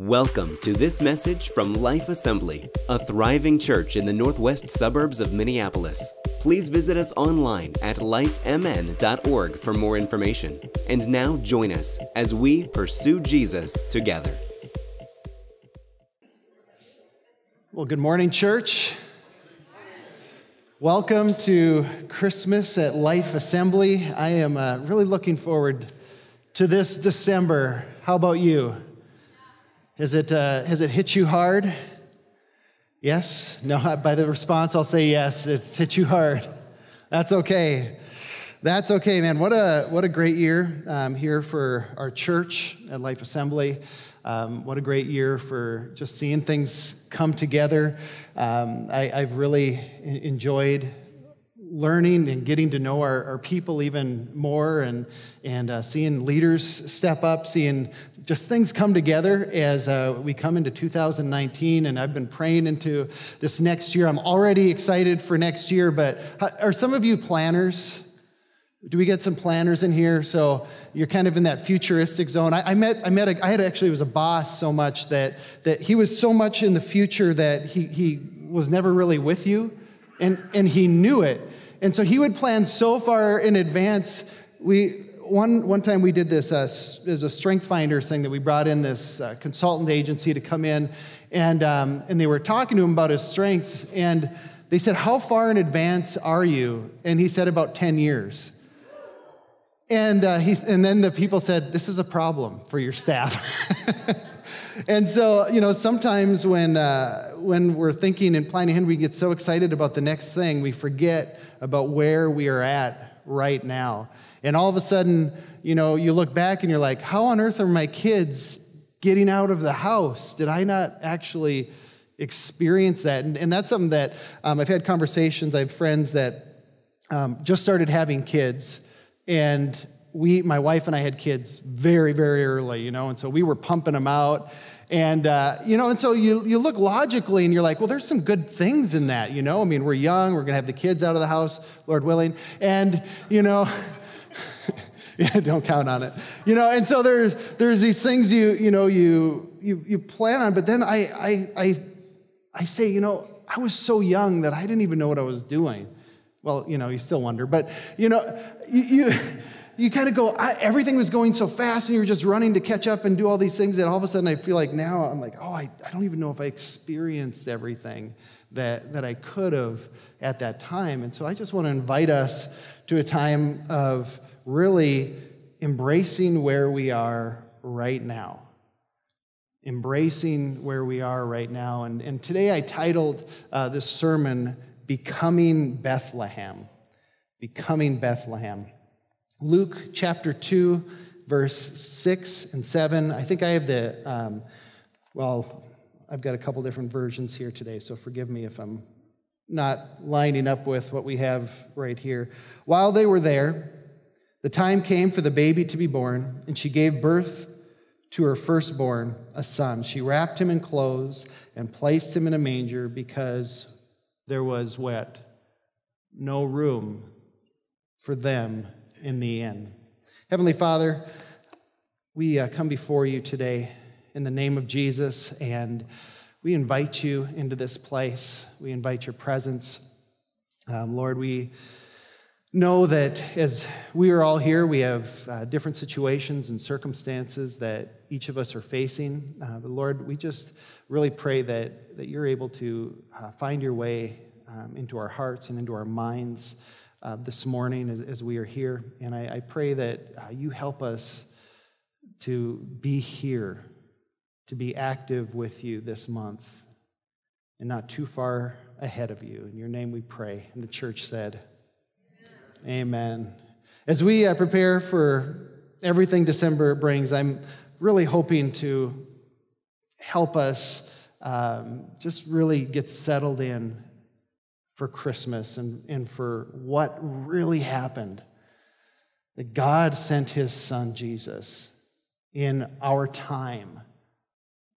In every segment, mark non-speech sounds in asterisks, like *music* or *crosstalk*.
Welcome to this message from Life Assembly, a thriving church in the northwest suburbs of Minneapolis. Please visit us online at lifemn.org for more information. And now join us as we pursue Jesus together. Well, good morning, church. Welcome to Christmas at Life Assembly. I am uh, really looking forward to this December. How about you? Has it, uh, has it hit you hard? Yes? No, by the response, I'll say yes. It's hit you hard. That's okay. That's okay, man. What a, what a great year um, here for our church at Life Assembly. Um, what a great year for just seeing things come together. Um, I, I've really enjoyed learning and getting to know our, our people even more and, and uh, seeing leaders step up, seeing just things come together as uh, we come into 2019. And I've been praying into this next year. I'm already excited for next year, but are some of you planners? Do we get some planners in here? So you're kind of in that futuristic zone. I, I met, I met, a, I had actually was a boss so much that that he was so much in the future that he he was never really with you, and and he knew it. And so he would plan so far in advance. We, one, one time we did this uh, as a strength finders thing that we brought in this uh, consultant agency to come in and, um, and they were talking to him about his strengths and they said how far in advance are you? And he said about 10 years. And, uh, he, and then the people said this is a problem for your staff *laughs* and so, you know, sometimes when, uh, when we're thinking and planning ahead, we get so excited about the next thing, we forget about where we are at right now. And all of a sudden, you know, you look back and you're like, how on earth are my kids getting out of the house? Did I not actually experience that? And, and that's something that um, I've had conversations, I have friends that um, just started having kids, and we, my wife and I had kids very, very early, you know, and so we were pumping them out. And, uh, you know, and so you, you look logically and you're like, well, there's some good things in that, you know? I mean, we're young, we're going to have the kids out of the house, Lord willing. And, you know, *laughs* yeah, don't count on it. You know, and so there's, there's these things you, you know, you, you, you plan on, but then I, I, I, I say, you know, I was so young that I didn't even know what I was doing. Well, you know, you still wonder, but, you know, you, you *laughs* you kind of go, everything was going so fast and you were just running to catch up and do all these things that all of a sudden I feel like now I'm like, oh, I, I don't even know if I experienced everything that, that I could have at that time. And so I just want to invite us to a time of really embracing where we are right now. Embracing where we are right now. And, and today I titled uh, this sermon, Becoming Bethlehem. Becoming Bethlehem. Luke chapter 2, verse 6 and 7. I think I have the, um, well, I've got a couple different versions here today, so forgive me if I'm not lining up with what we have right here. While they were there, the time came for the baby to be born, and she gave birth to her firstborn, a son. She wrapped him in clothes and placed him in a manger because there was wet, no room for them in the end. Heavenly Father, we uh, come before you today in the name of Jesus, and we invite you into this place. We invite your presence. Um, Lord, we know that as we are all here, we have uh, different situations and circumstances that each of us are facing. Uh, but Lord, we just really pray that, that you're able to uh, find your way um, into our hearts and into our minds uh, this morning as, as, we are here. And I, I pray that uh, you help us to be here, to be active with you this month, and not too far ahead of you. In your name we pray. And the church said, Amen. Amen. As we uh, prepare for everything December brings, I'm really hoping to help us um, just really get settled in for Christmas and, and for what really happened. That God sent his son Jesus in our time,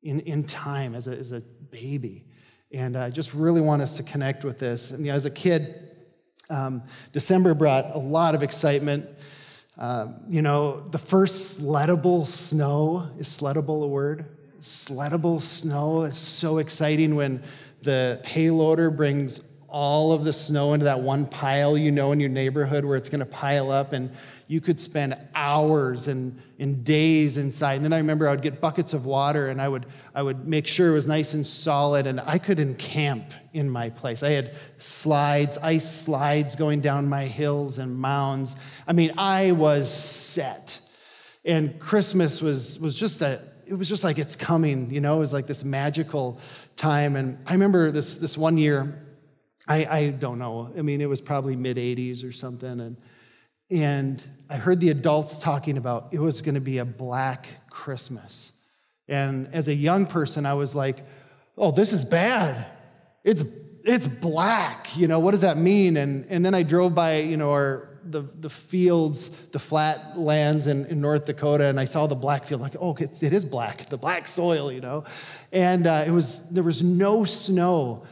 in, in time as a, as a baby. And I just really want us to connect with this. And you know, as a kid, um, December brought a lot of excitement. Um, you know, the first sleddable snow is sleddable a word? sleddable snow. is so exciting when the payloader brings all of the snow into that one pile you know in your neighborhood where it's going to pile up and you could spend hours and, and days inside. And then i remember i would get buckets of water and i would i would make sure it was nice and solid and i could encamp in my place. I had slides ice slides going down my hills and mounds. I mean i was set. And christmas was was just a it was just like it's coming you know? It was like this magical time. And i remember this this one year I, I don't know. I mean, it was probably mid 80s or something. And, and I heard the adults talking about it was going to be a black Christmas. And as a young person, I was like, oh, this is bad. It's, it's black. You know, what does that mean? And, and then I drove by, you know, our, the, the fields, the flat lands in, in North Dakota, and I saw the black field. Like, oh, it is black, the black soil, you know. And uh, it was there was no snow,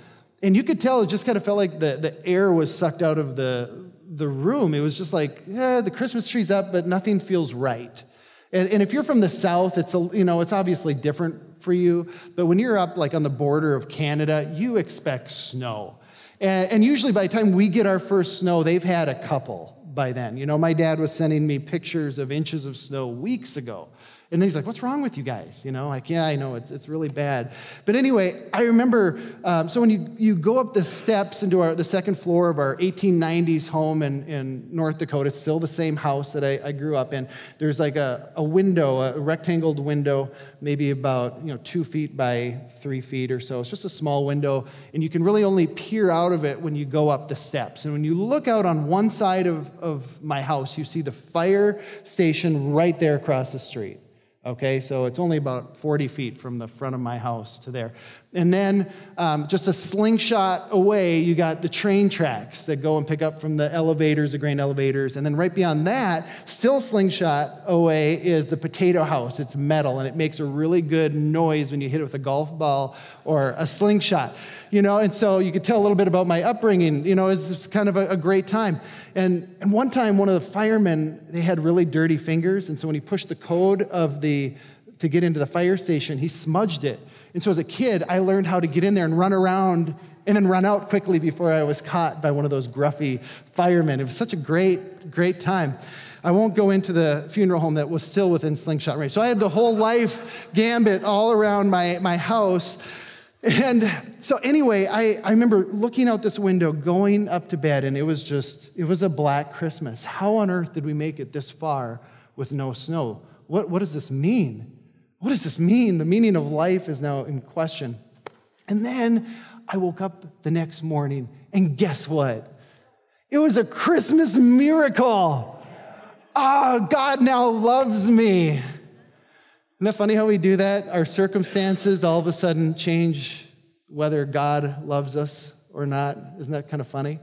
and you could tell it just kind of felt like the, the air was sucked out of the, the room. It was just like, yeah, the Christmas tree's up, but nothing feels right. And, and if you're from the South, it's, a, you know, it's obviously different for you. But when you're up like on the border of Canada, you expect snow. And, and usually by the time we get our first snow, they've had a couple by then. You know, my dad was sending me pictures of inches of snow weeks ago. And then he's like, What's wrong with you guys? You know, like, yeah, I know, it's, it's really bad. But anyway, I remember, um, so when you, you go up the steps into our, the second floor of our 1890s home in, in North Dakota, it's still the same house that I, I grew up in. There's like a, a window, a rectangled window, maybe about, you know, two feet by three feet or so. It's just a small window, and you can really only peer out of it when you go up the steps. And when you look out on one side of, of my house, you see the fire station right there across the street. Okay, so it's only about 40 feet from the front of my house to there. And then um, just a slingshot away, you got the train tracks that go and pick up from the elevators, the grain elevators. And then right beyond that, still slingshot away, is the potato house. It's metal and it makes a really good noise when you hit it with a golf ball or a slingshot. You know, and so you could tell a little bit about my upbringing. You know, it's, kind of a, a great time. And, and one time, one of the firemen, they had really dirty fingers. And so when he pushed the code of the to get into the fire station, he smudged it. And so as a kid, I learned how to get in there and run around and then run out quickly before I was caught by one of those gruffy firemen. It was such a great, great time. I won't go into the funeral home that was still within slingshot range. So I had the whole life gambit all around my, my house. And so anyway, I, I remember looking out this window, going up to bed, and it was just, it was a black Christmas. How on earth did we make it this far with no snow? What, what does this mean? What does this mean? The meaning of life is now in question. And then I woke up the next morning, and guess what? It was a Christmas miracle. Ah, oh, God now loves me. Isn't that funny how we do that? Our circumstances all of a sudden change whether God loves us or not. Isn't that kind of funny?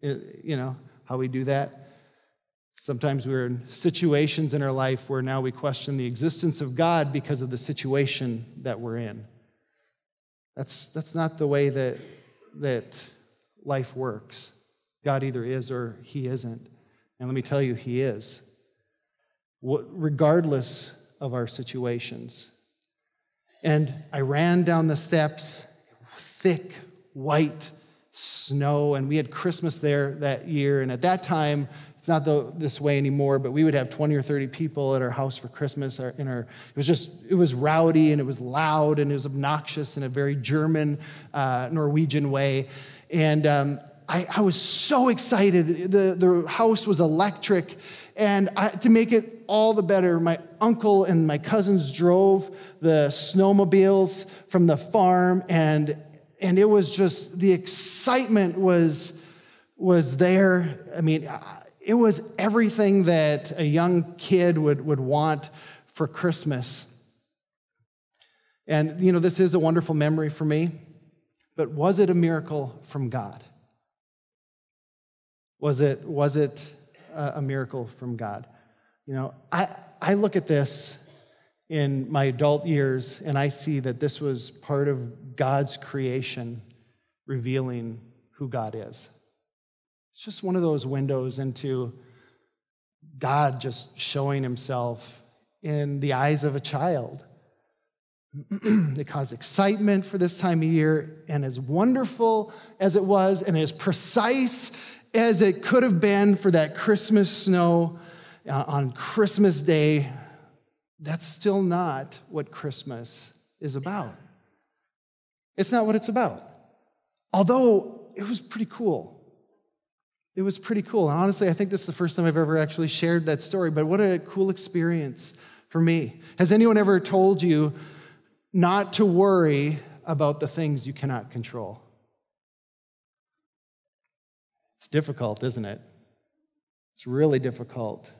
It, you know, how we do that? Sometimes we're in situations in our life where now we question the existence of God because of the situation that we're in. That's, that's not the way that, that life works. God either is or he isn't. And let me tell you, he is. What, regardless of our situations. And I ran down the steps, thick white snow, and we had Christmas there that year. And at that time, it's not the, this way anymore, but we would have 20 or 30 people at our house for Christmas. Our, in our, it was just, it was rowdy and it was loud and it was obnoxious in a very German, uh, Norwegian way. And um, I, I, was so excited. The, the house was electric. And I, to make it all the better, my uncle and my cousins drove the snowmobiles from the farm. And, and it was just, the excitement was, was there. I mean, it was everything that a young kid would, would want for Christmas. And, you know, this is a wonderful memory for me, but was it a miracle from God? Was it, was it a miracle from God? You know, I, I look at this in my adult years and I see that this was part of God's creation revealing who God is. It's just one of those windows into God just showing himself in the eyes of a child. *clears throat* it caused excitement for this time of year. And as wonderful as it was, and as precise as it could have been for that Christmas snow uh, on Christmas Day, that's still not what Christmas is about. It's not what it's about. Although it was pretty cool. It was pretty cool. And honestly, I think this is the first time I've ever actually shared that story, but what a cool experience for me. Has anyone ever told you not to worry about the things you cannot control? It's difficult, isn't it? It's really difficult.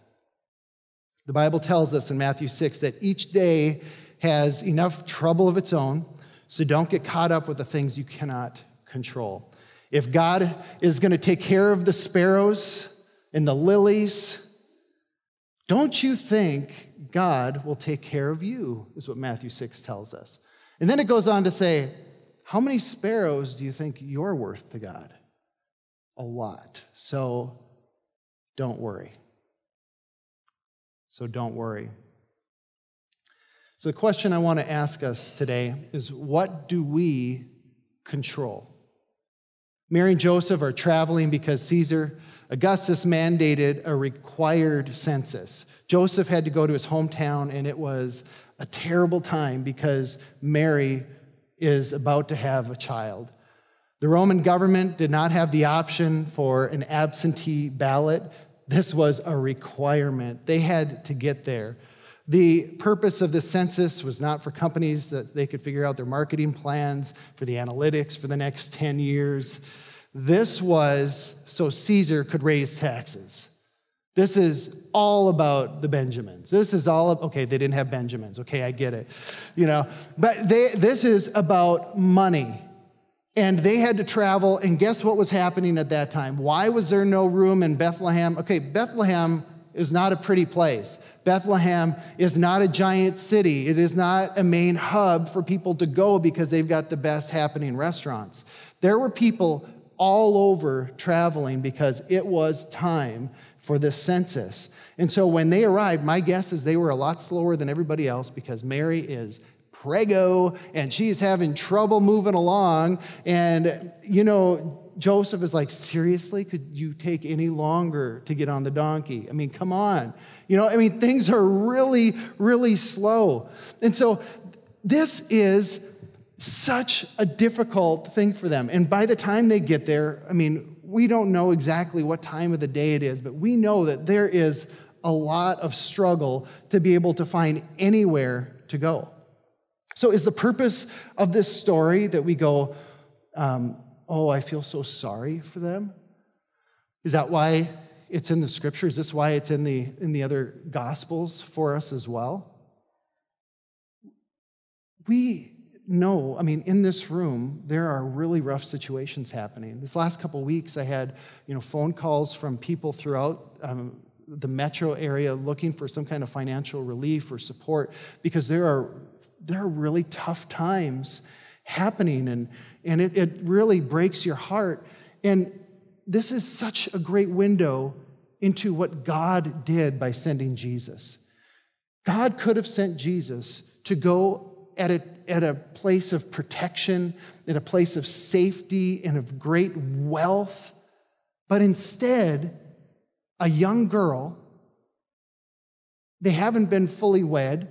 The Bible tells us in Matthew 6 that each day has enough trouble of its own, so don't get caught up with the things you cannot control. If God is going to take care of the sparrows and the lilies, don't you think God will take care of you, is what Matthew 6 tells us. And then it goes on to say, How many sparrows do you think you're worth to God? A lot. So don't worry. So don't worry. So, the question I want to ask us today is what do we control? Mary and Joseph are traveling because Caesar Augustus mandated a required census. Joseph had to go to his hometown, and it was a terrible time because Mary is about to have a child. The Roman government did not have the option for an absentee ballot. This was a requirement. They had to get there. The purpose of the census was not for companies that they could figure out their marketing plans, for the analytics for the next 10 years. This was so Caesar could raise taxes. This is all about the Benjamins. This is all, of, okay, they didn't have Benjamins. Okay, I get it. You know, but they, this is about money. And they had to travel, and guess what was happening at that time? Why was there no room in Bethlehem? Okay, Bethlehem is not a pretty place. Bethlehem is not a giant city. It is not a main hub for people to go because they've got the best happening restaurants. There were people all over traveling because it was time for the census. And so when they arrived, my guess is they were a lot slower than everybody else because Mary is prego and she's having trouble moving along. And, you know, Joseph is like, seriously, could you take any longer to get on the donkey? I mean, come on. You know, I mean, things are really, really slow. And so this is such a difficult thing for them. And by the time they get there, I mean, we don't know exactly what time of the day it is, but we know that there is a lot of struggle to be able to find anywhere to go. So, is the purpose of this story that we go, um, oh, I feel so sorry for them? Is that why it's in the scripture? Is this why it's in the, in the other gospels for us as well? We know, I mean, in this room, there are really rough situations happening. This last couple weeks, I had, you know, phone calls from people throughout um, the metro area looking for some kind of financial relief or support because there are there are really tough times happening, and and it, it really breaks your heart. And this is such a great window into what God did by sending Jesus. God could have sent Jesus to go at a, at a place of protection, at a place of safety and of great wealth. But instead, a young girl, they haven't been fully wed.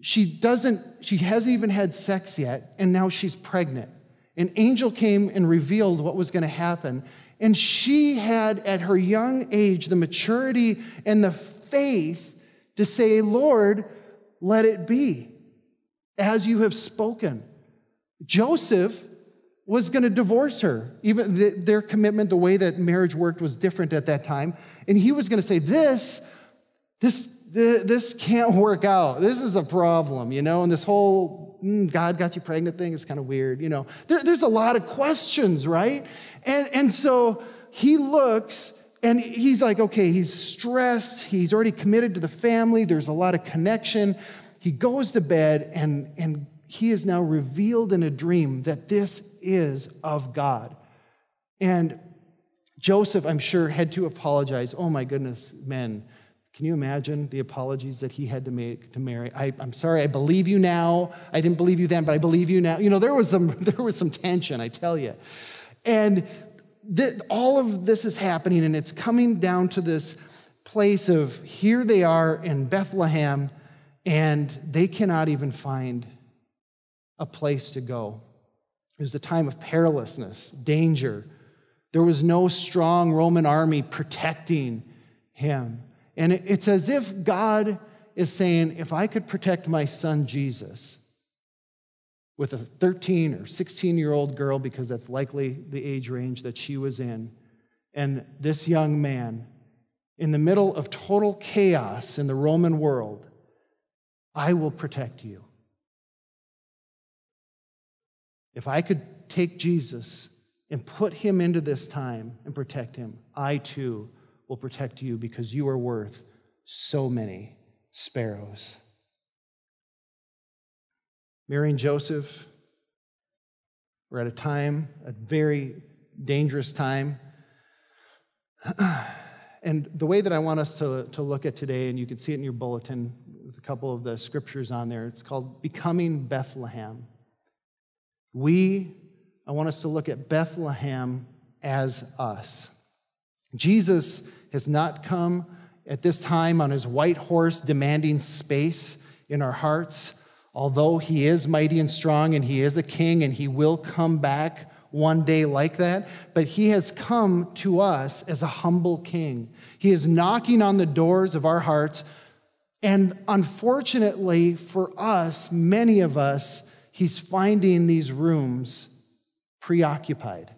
She doesn't, she hasn't even had sex yet, and now she's pregnant. An angel came and revealed what was going to happen. And she had, at her young age, the maturity and the faith to say, Lord, let it be as you have spoken. Joseph was going to divorce her. Even the, their commitment, the way that marriage worked was different at that time. And he was going to say, This, this, this can't work out. This is a problem, you know? And this whole mm, God got you pregnant thing is kind of weird, you know? There, there's a lot of questions, right? And, and so he looks and he's like, okay, he's stressed. He's already committed to the family. There's a lot of connection he goes to bed and, and he is now revealed in a dream that this is of God. And Joseph, I'm sure, had to apologize. Oh my goodness, men, Can you imagine the apologies that he had to make to Mary? I, am sorry, I believe you now. I didn't believe you then, but I believe you now. You know, there was some, *laughs* there was some tension, I tell you. And th- all of this is happening, and it's coming down to this place of here they are in Bethlehem, and they cannot even find a place to go. It was a time of perilousness, danger. There was no strong Roman army protecting him. And it's as if God is saying, if I could protect my son Jesus with a 13 or 16 year old girl, because that's likely the age range that she was in, and this young man in the middle of total chaos in the Roman world, I will protect you. If I could take Jesus and put him into this time and protect him, I too will protect you because you are worth so many sparrows. Mary and Joseph were at a time, a very dangerous time. *clears throat* and the way that I want us to, to look at today, and you can see it in your bulletin with a couple of the scriptures on there, it's called Becoming Bethlehem. We, I want us to look at Bethlehem as us. Jesus has not come at this time on his white horse demanding space in our hearts. Although he is mighty and strong and he is a king and he will come back one day like that, but he has come to us as a humble king. He is knocking on the doors of our hearts. And unfortunately for us, many of us, he's finding these rooms preoccupied,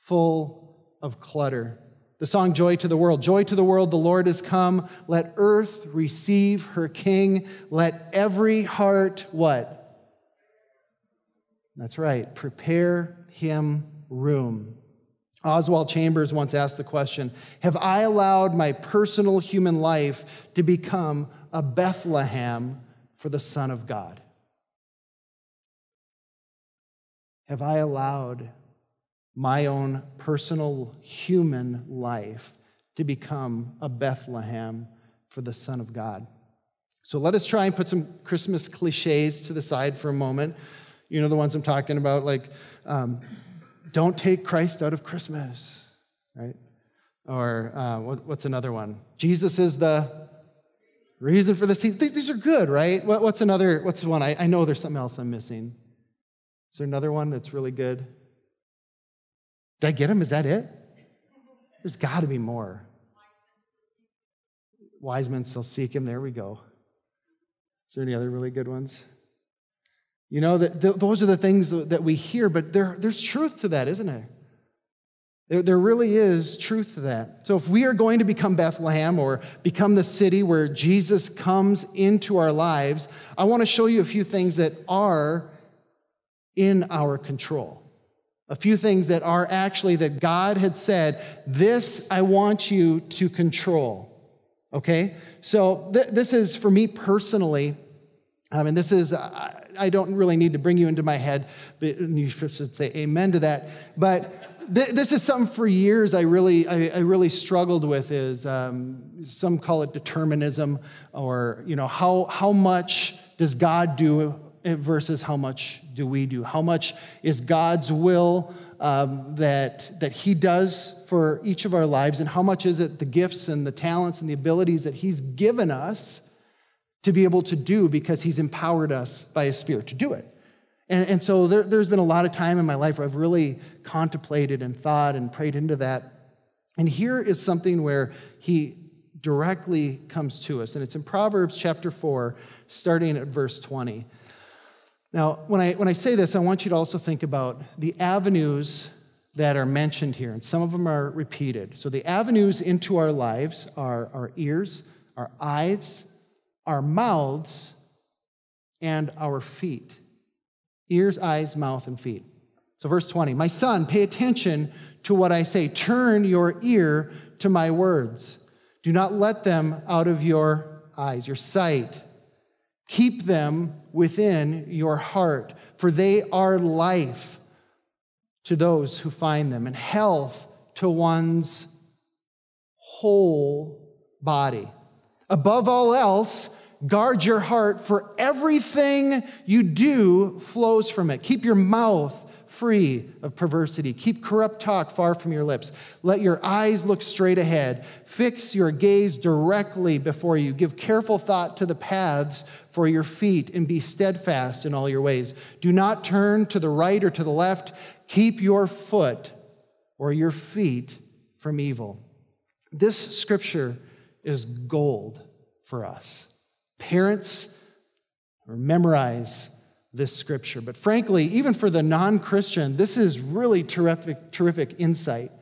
full of clutter. The song Joy to the World. Joy to the world, the Lord has come. Let earth receive her king. Let every heart what? That's right. Prepare him room. Oswald Chambers once asked the question Have I allowed my personal human life to become a Bethlehem for the Son of God? Have I allowed my own personal human life to become a Bethlehem for the Son of God. So let us try and put some Christmas cliches to the side for a moment. You know the ones I'm talking about, like, um, don't take Christ out of Christmas, right? Or uh, what, what's another one? Jesus is the reason for the season. These are good, right? What, what's another, what's one? I, I know there's something else I'm missing. Is there another one that's really good? Did I get him? Is that it? There's got to be more. Wise men still seek him. There we go. Is there any other really good ones? You know, that those are the things that we hear, but there, there's truth to that, isn't there? there? There really is truth to that. So if we are going to become Bethlehem or become the city where Jesus comes into our lives, I want to show you a few things that are in our control. A few things that are actually that God had said, this I want you to control. Okay? So th- this is for me personally, um, and this is, I, I don't really need to bring you into my head, but you should say amen to that. But th- this is something for years I really, I, I really struggled with is um, some call it determinism or, you know, how, how much does God do versus how much do we do? How much is God's will um, that, that He does for each of our lives, and how much is it the gifts and the talents and the abilities that He's given us to be able to do because He's empowered us by His Spirit to do it? And, and so there, there's been a lot of time in my life where I've really contemplated and thought and prayed into that. And here is something where He directly comes to us, and it's in Proverbs chapter 4, starting at verse 20. Now, when I, when I say this, I want you to also think about the avenues that are mentioned here, and some of them are repeated. So, the avenues into our lives are our ears, our eyes, our mouths, and our feet. Ears, eyes, mouth, and feet. So, verse 20 My son, pay attention to what I say. Turn your ear to my words. Do not let them out of your eyes, your sight. Keep them within your heart, for they are life to those who find them, and health to one's whole body. Above all else, guard your heart, for everything you do flows from it. Keep your mouth free of perversity. Keep corrupt talk far from your lips. Let your eyes look straight ahead. Fix your gaze directly before you. Give careful thought to the paths for your feet and be steadfast in all your ways. Do not turn to the right or to the left. Keep your foot or your feet from evil. This scripture is gold for us. Parents, memorize this scripture. But frankly, even for the non Christian, this is really terrific, terrific insight.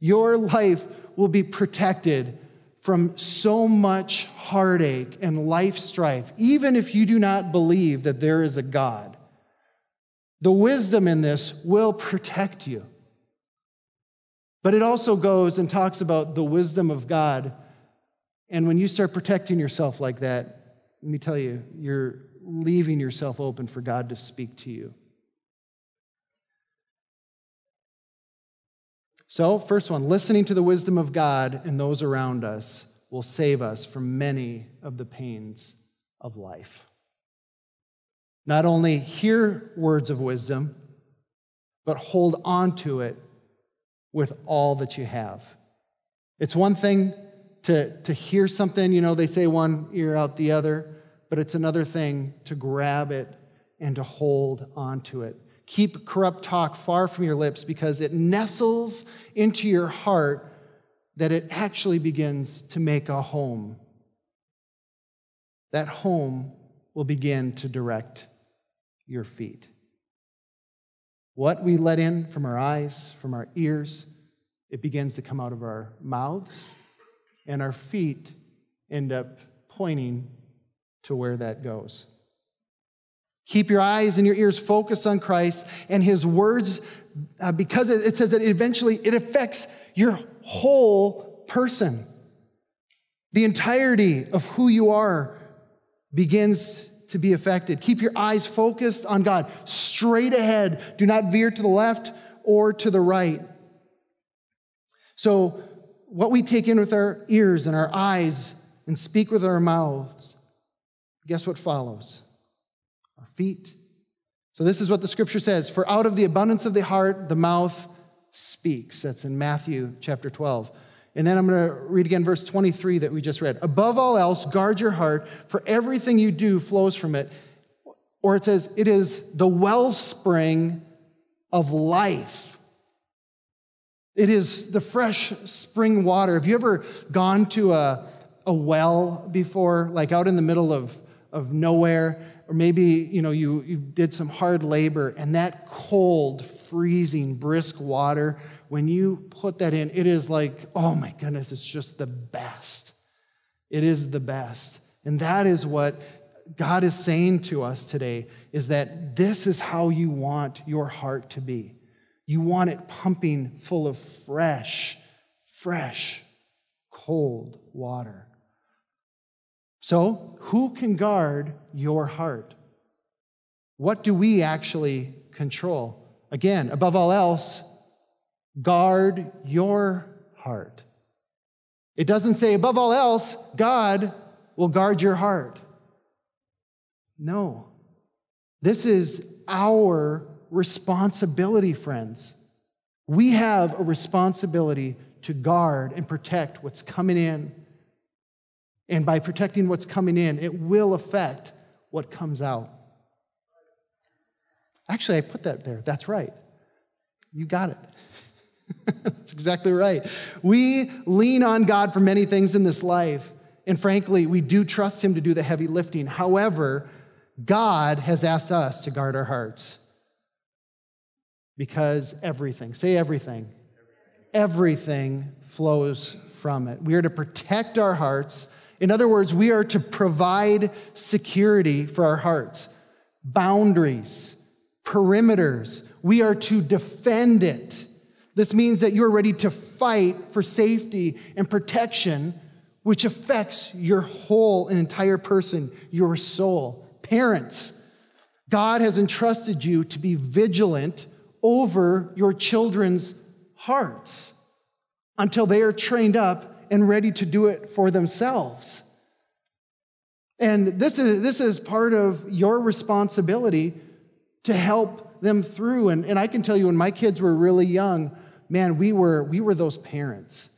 Your life will be protected from so much heartache and life strife, even if you do not believe that there is a God. The wisdom in this will protect you. But it also goes and talks about the wisdom of God. And when you start protecting yourself like that, let me tell you, you're leaving yourself open for God to speak to you. So, first one, listening to the wisdom of God and those around us will save us from many of the pains of life. Not only hear words of wisdom, but hold on to it with all that you have. It's one thing to, to hear something, you know, they say one ear out the other but it's another thing to grab it and to hold onto it. Keep corrupt talk far from your lips because it nestles into your heart that it actually begins to make a home. That home will begin to direct your feet. What we let in from our eyes, from our ears, it begins to come out of our mouths, and our feet end up pointing to where that goes. Keep your eyes and your ears focused on Christ and his words uh, because it says that eventually it affects your whole person. The entirety of who you are begins to be affected. Keep your eyes focused on God, straight ahead. Do not veer to the left or to the right. So, what we take in with our ears and our eyes and speak with our mouths guess what follows? Our feet. So, this is what the scripture says For out of the abundance of the heart, the mouth speaks. That's in Matthew chapter 12. And then I'm going to read again verse 23 that we just read. Above all else, guard your heart, for everything you do flows from it. Or it says, it is the wellspring of life. It is the fresh spring water. Have you ever gone to a, a well before, like out in the middle of of nowhere, or maybe you know you, you did some hard labor, and that cold, freezing, brisk water, when you put that in, it is like, oh my goodness, it's just the best. It is the best. And that is what God is saying to us today is that this is how you want your heart to be. You want it pumping full of fresh, fresh, cold water. So, who can guard your heart? What do we actually control? Again, above all else, guard your heart. It doesn't say, above all else, God will guard your heart. No. This is our responsibility, friends. We have a responsibility to guard and protect what's coming in and by protecting what's coming in, it will affect what comes out. Actually, I put that there. That's right. You got it. *laughs* That's exactly right. We lean on God for many things in this life. And frankly, we do trust Him to do the heavy lifting. However, God has asked us to guard our hearts. Because everything, say everything, everything flows from it. We are to protect our hearts in other words, we are to provide security for our hearts, boundaries, perimeters. We are to defend it. This means that you're ready to fight for safety and protection, which affects your whole and entire person, your soul. Parents, God has entrusted you to be vigilant over your children's hearts until they are trained up and ready to do it for themselves. And this is, this is part of your responsibility to help them through. And, and I can tell you, when my kids were really young, man, we were, we were those parents.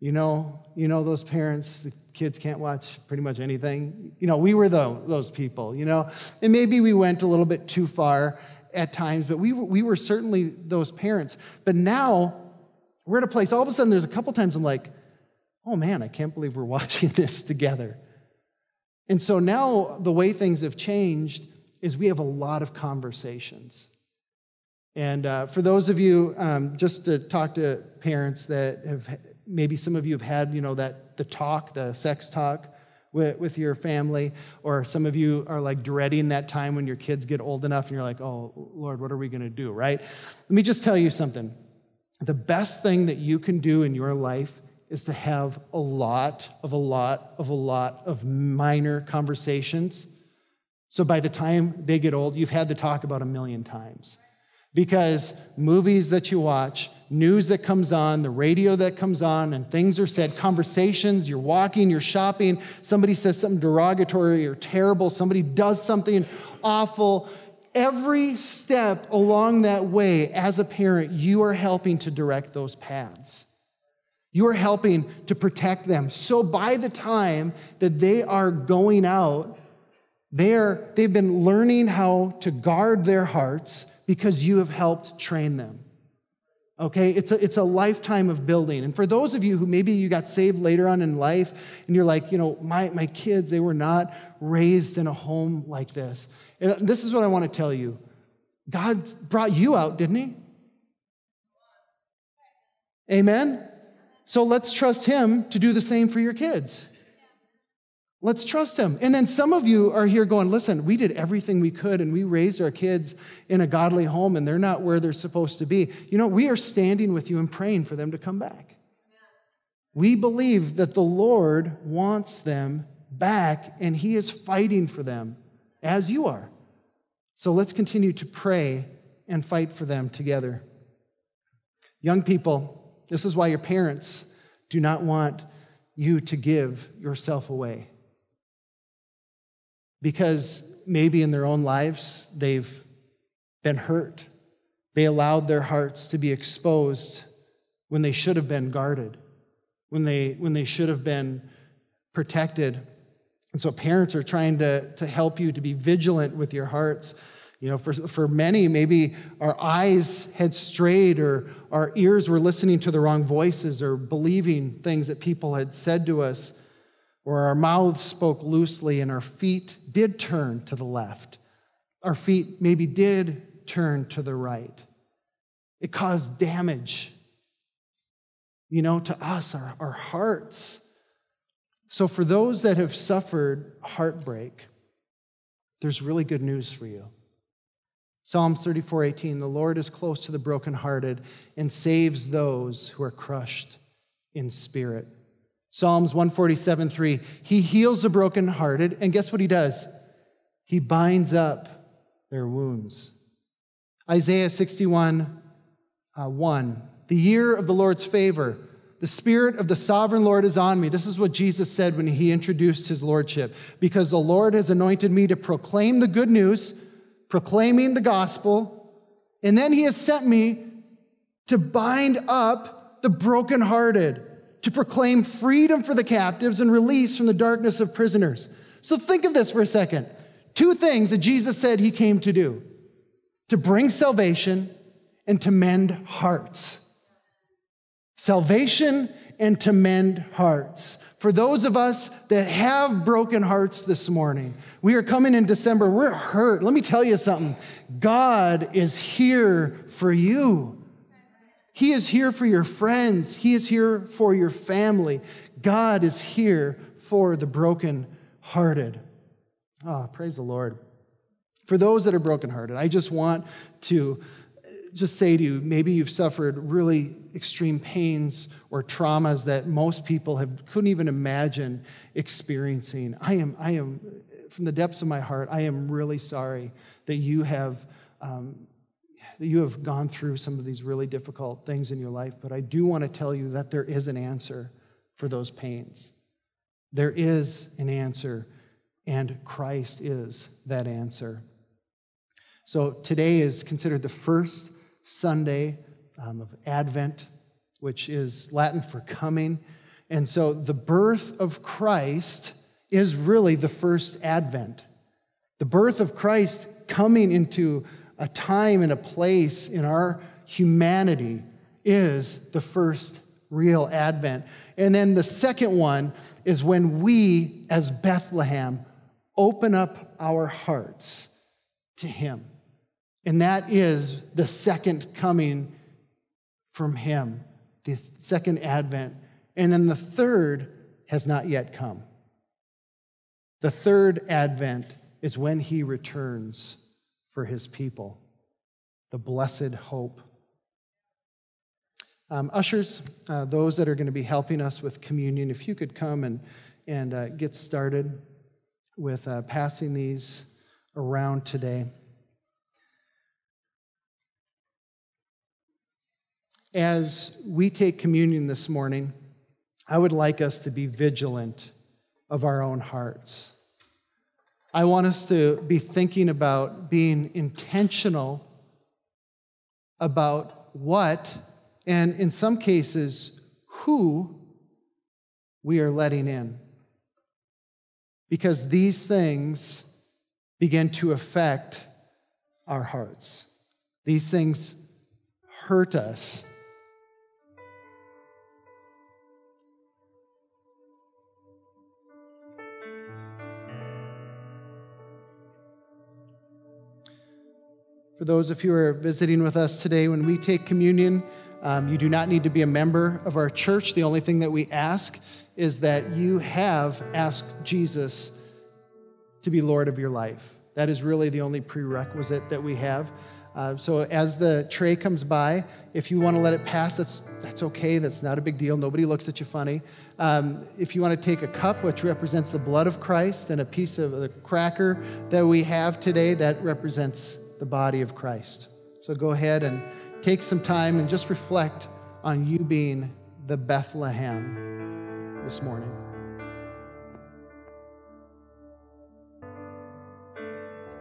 You know, you know those parents, the kids can't watch pretty much anything. You know, we were the, those people, you know. And maybe we went a little bit too far at times, but we we were certainly those parents. But now we're at a place, all of a sudden, there's a couple times I'm like, oh man, I can't believe we're *laughs* watching this together. And so now the way things have changed is we have a lot of conversations. And uh, for those of you, um, just to talk to parents that have, maybe some of you have had, you know, that the talk, the sex talk with, with your family, or some of you are like dreading that time when your kids get old enough and you're like, oh, Lord, what are we going to do, right? Let me just tell you something. The best thing that you can do in your life is to have a lot of a lot of a lot of minor conversations. So by the time they get old, you've had the talk about a million times. Because movies that you watch, news that comes on, the radio that comes on, and things are said, conversations, you're walking, you're shopping, somebody says something derogatory or terrible, somebody does something awful. Every step along that way, as a parent, you are helping to direct those paths. You are helping to protect them. So by the time that they are going out, they are, they've been learning how to guard their hearts because you have helped train them. Okay, it's a, it's a lifetime of building. And for those of you who maybe you got saved later on in life and you're like, you know, my, my kids, they were not raised in a home like this. And this is what I want to tell you God brought you out, didn't He? Amen? So let's trust Him to do the same for your kids. Let's trust Him. And then some of you are here going, listen, we did everything we could and we raised our kids in a godly home and they're not where they're supposed to be. You know, we are standing with you and praying for them to come back. We believe that the Lord wants them back and He is fighting for them as you are. So let's continue to pray and fight for them together. Young people, this is why your parents do not want you to give yourself away. Because maybe in their own lives they've been hurt. They allowed their hearts to be exposed when they should have been guarded, when they, when they should have been protected. And so parents are trying to, to help you to be vigilant with your hearts. You know, for, for many, maybe our eyes had strayed or our ears were listening to the wrong voices or believing things that people had said to us, or our mouths spoke loosely and our feet did turn to the left. Our feet maybe did turn to the right. It caused damage, you know, to us, our, our hearts. So, for those that have suffered heartbreak, there's really good news for you. Psalms 34 18, the Lord is close to the brokenhearted and saves those who are crushed in spirit. Psalms 147 3, he heals the brokenhearted, and guess what he does? He binds up their wounds. Isaiah 61 uh, 1, the year of the Lord's favor. The Spirit of the sovereign Lord is on me. This is what Jesus said when he introduced his Lordship. Because the Lord has anointed me to proclaim the good news proclaiming the gospel, and then he has sent me to bind up the brokenhearted, to proclaim freedom for the captives and release from the darkness of prisoners. So think of this for a second. Two things that Jesus said he came to do to bring salvation and to mend hearts. Salvation and to mend hearts. For those of us that have broken hearts this morning, we are coming in December, we're hurt. Let me tell you something God is here for you. He is here for your friends, He is here for your family. God is here for the broken hearted. Oh, ah, praise the Lord. For those that are brokenhearted, I just want to just say to you maybe you've suffered really extreme pains or traumas that most people have, couldn't even imagine experiencing. I am, I am, from the depths of my heart, I am really sorry that you have. Um, that you have gone through some of these really difficult things in your life, but I do want to tell you that there is an answer for those pains. There is an answer, and Christ is that answer. So today is considered the first Sunday um, of Advent, which is Latin for coming. And so the birth of Christ is really the first Advent. The birth of Christ coming into a time and a place in our humanity is the first real Advent. And then the second one is when we, as Bethlehem, open up our hearts to Him. And that is the second coming from Him, the second Advent. And then the third has not yet come. The third Advent is when He returns for His people, the blessed hope. Um, ushers, uh, those that are going to be helping us with communion, if you could come and, and uh, get started with uh, passing these around today. As we take communion this morning, I would like us to be vigilant of our own hearts. I want us to be thinking about being intentional about what and in some cases, who we are letting in. Because these things begin to affect our hearts. These things hurt us. For those of you who are visiting with us today, when we take communion, um, you do not need to be a member of our church. The only thing that we ask is that you have asked Jesus to be Lord of your life. That is really the only prerequisite that we have. Uh, so as the tray comes by, if you want to let it pass, that's, that's okay. That's not a big deal. Nobody looks at you funny. Um, if you want to take a cup, which represents the blood of Christ, and a piece of the cracker that we have today, that represents the body of Christ. So go ahead and take some time and just reflect on you being the Bethlehem this morning.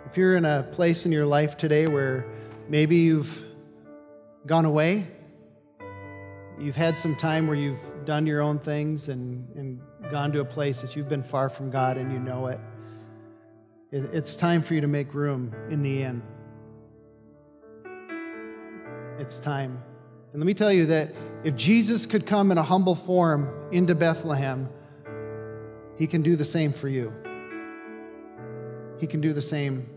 If you're in a place in your life today where maybe you've gone away, you've had some time where you've done your own things and, and gone to a place that you've been far from God and you know it, it's time for you to make room in the inn it's time. And let me tell you that if Jesus could come in a humble form into Bethlehem, he can do the same for you. He can do the same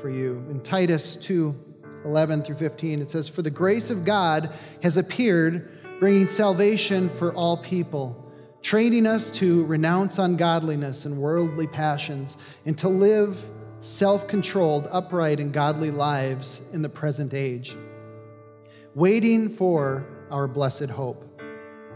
for you. In Titus 2 11 through 15, it says, For the grace of God has appeared, bringing salvation for all people, training us to renounce ungodliness and worldly passions, and to live self controlled, upright, and godly lives in the present age waiting for our blessed hope,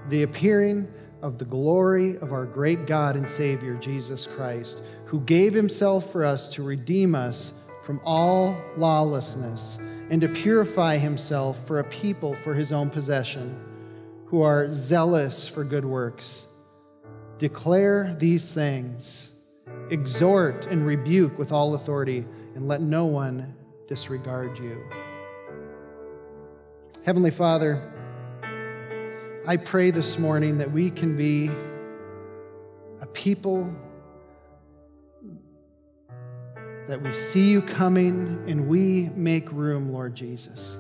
the appearing of the glory of our great God and Savior, Jesus Christ, who gave himself for us to redeem us from all lawlessness and to purify himself for a people for his own possession, who are zealous for good works. Declare these things, exhort and rebuke with all authority, and let no one disregard you. Heavenly Father, I pray this morning that we can be a people that we see you coming and we make room, Lord Jesus.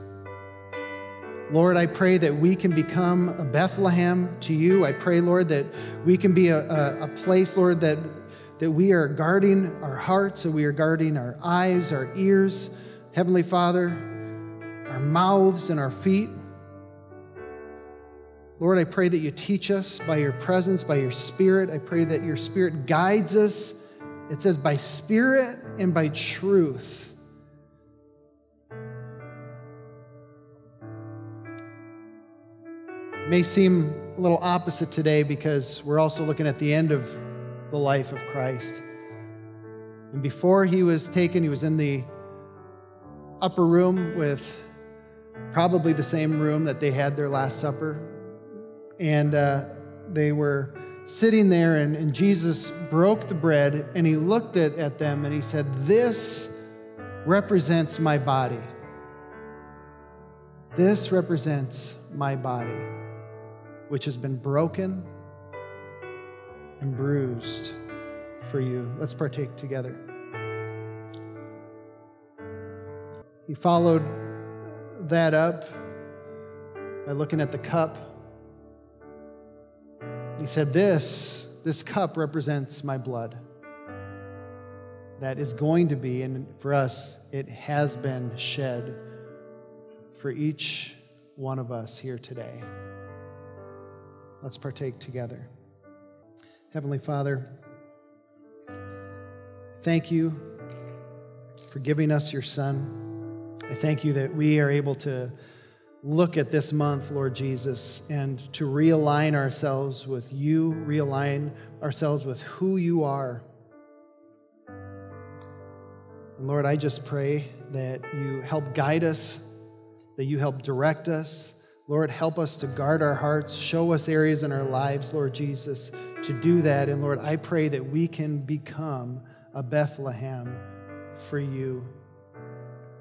Lord, I pray that we can become a Bethlehem to you. I pray, Lord, that we can be a, a, a place, Lord, that, that we are guarding our hearts, that we are guarding our eyes, our ears. Heavenly Father, mouths and our feet. Lord, I pray that you teach us by your presence, by your spirit. I pray that your spirit guides us. It says, by spirit and by truth. It may seem a little opposite today because we're also looking at the end of the life of Christ. And before he was taken, he was in the upper room with probably the same room that they had their Last Supper. And uh, they were sitting there, and, and Jesus broke the bread and he looked at, at them and he said, This represents my body. This represents my body, which has been broken and bruised for you. Let's partake together. He followed that up by looking at the cup. He said, This, this cup represents my blood. That is going to be, and for us, it has been shed for each one of us here today. Let's partake together. Heavenly Father, thank you for giving us your Son. I thank you that we are able to look at this month, Lord Jesus, and to realign ourselves with you, realign ourselves with who you are. And Lord, I just pray that you help guide us, that you help direct us. Lord, help us to guard our hearts, show us areas in our lives, Lord Jesus, to do that. And Lord, I pray that we can become a Bethlehem for you.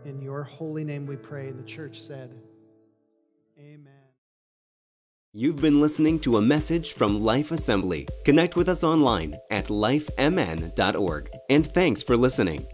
In your holy name we pray. And the church said, Amen. You've been listening to a message from Life Assembly. Connect with us online at lifemn.org. And thanks for listening.